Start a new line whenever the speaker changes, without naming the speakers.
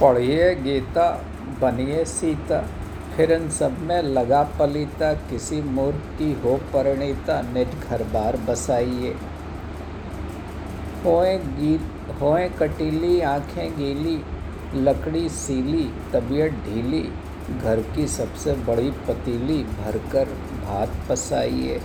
पढ़िए गीता, बनिए सीता, फिर इन सब में लगा पलीता, किसी मूर्ख की हो परिणीता, निज घर बार बसाइए। होए गी होए कटीली, आँखें गीली, लकड़ी सीली, तबीयत ढीली, घर की सबसे बड़ी पतीली, भरकर भात पसाइए।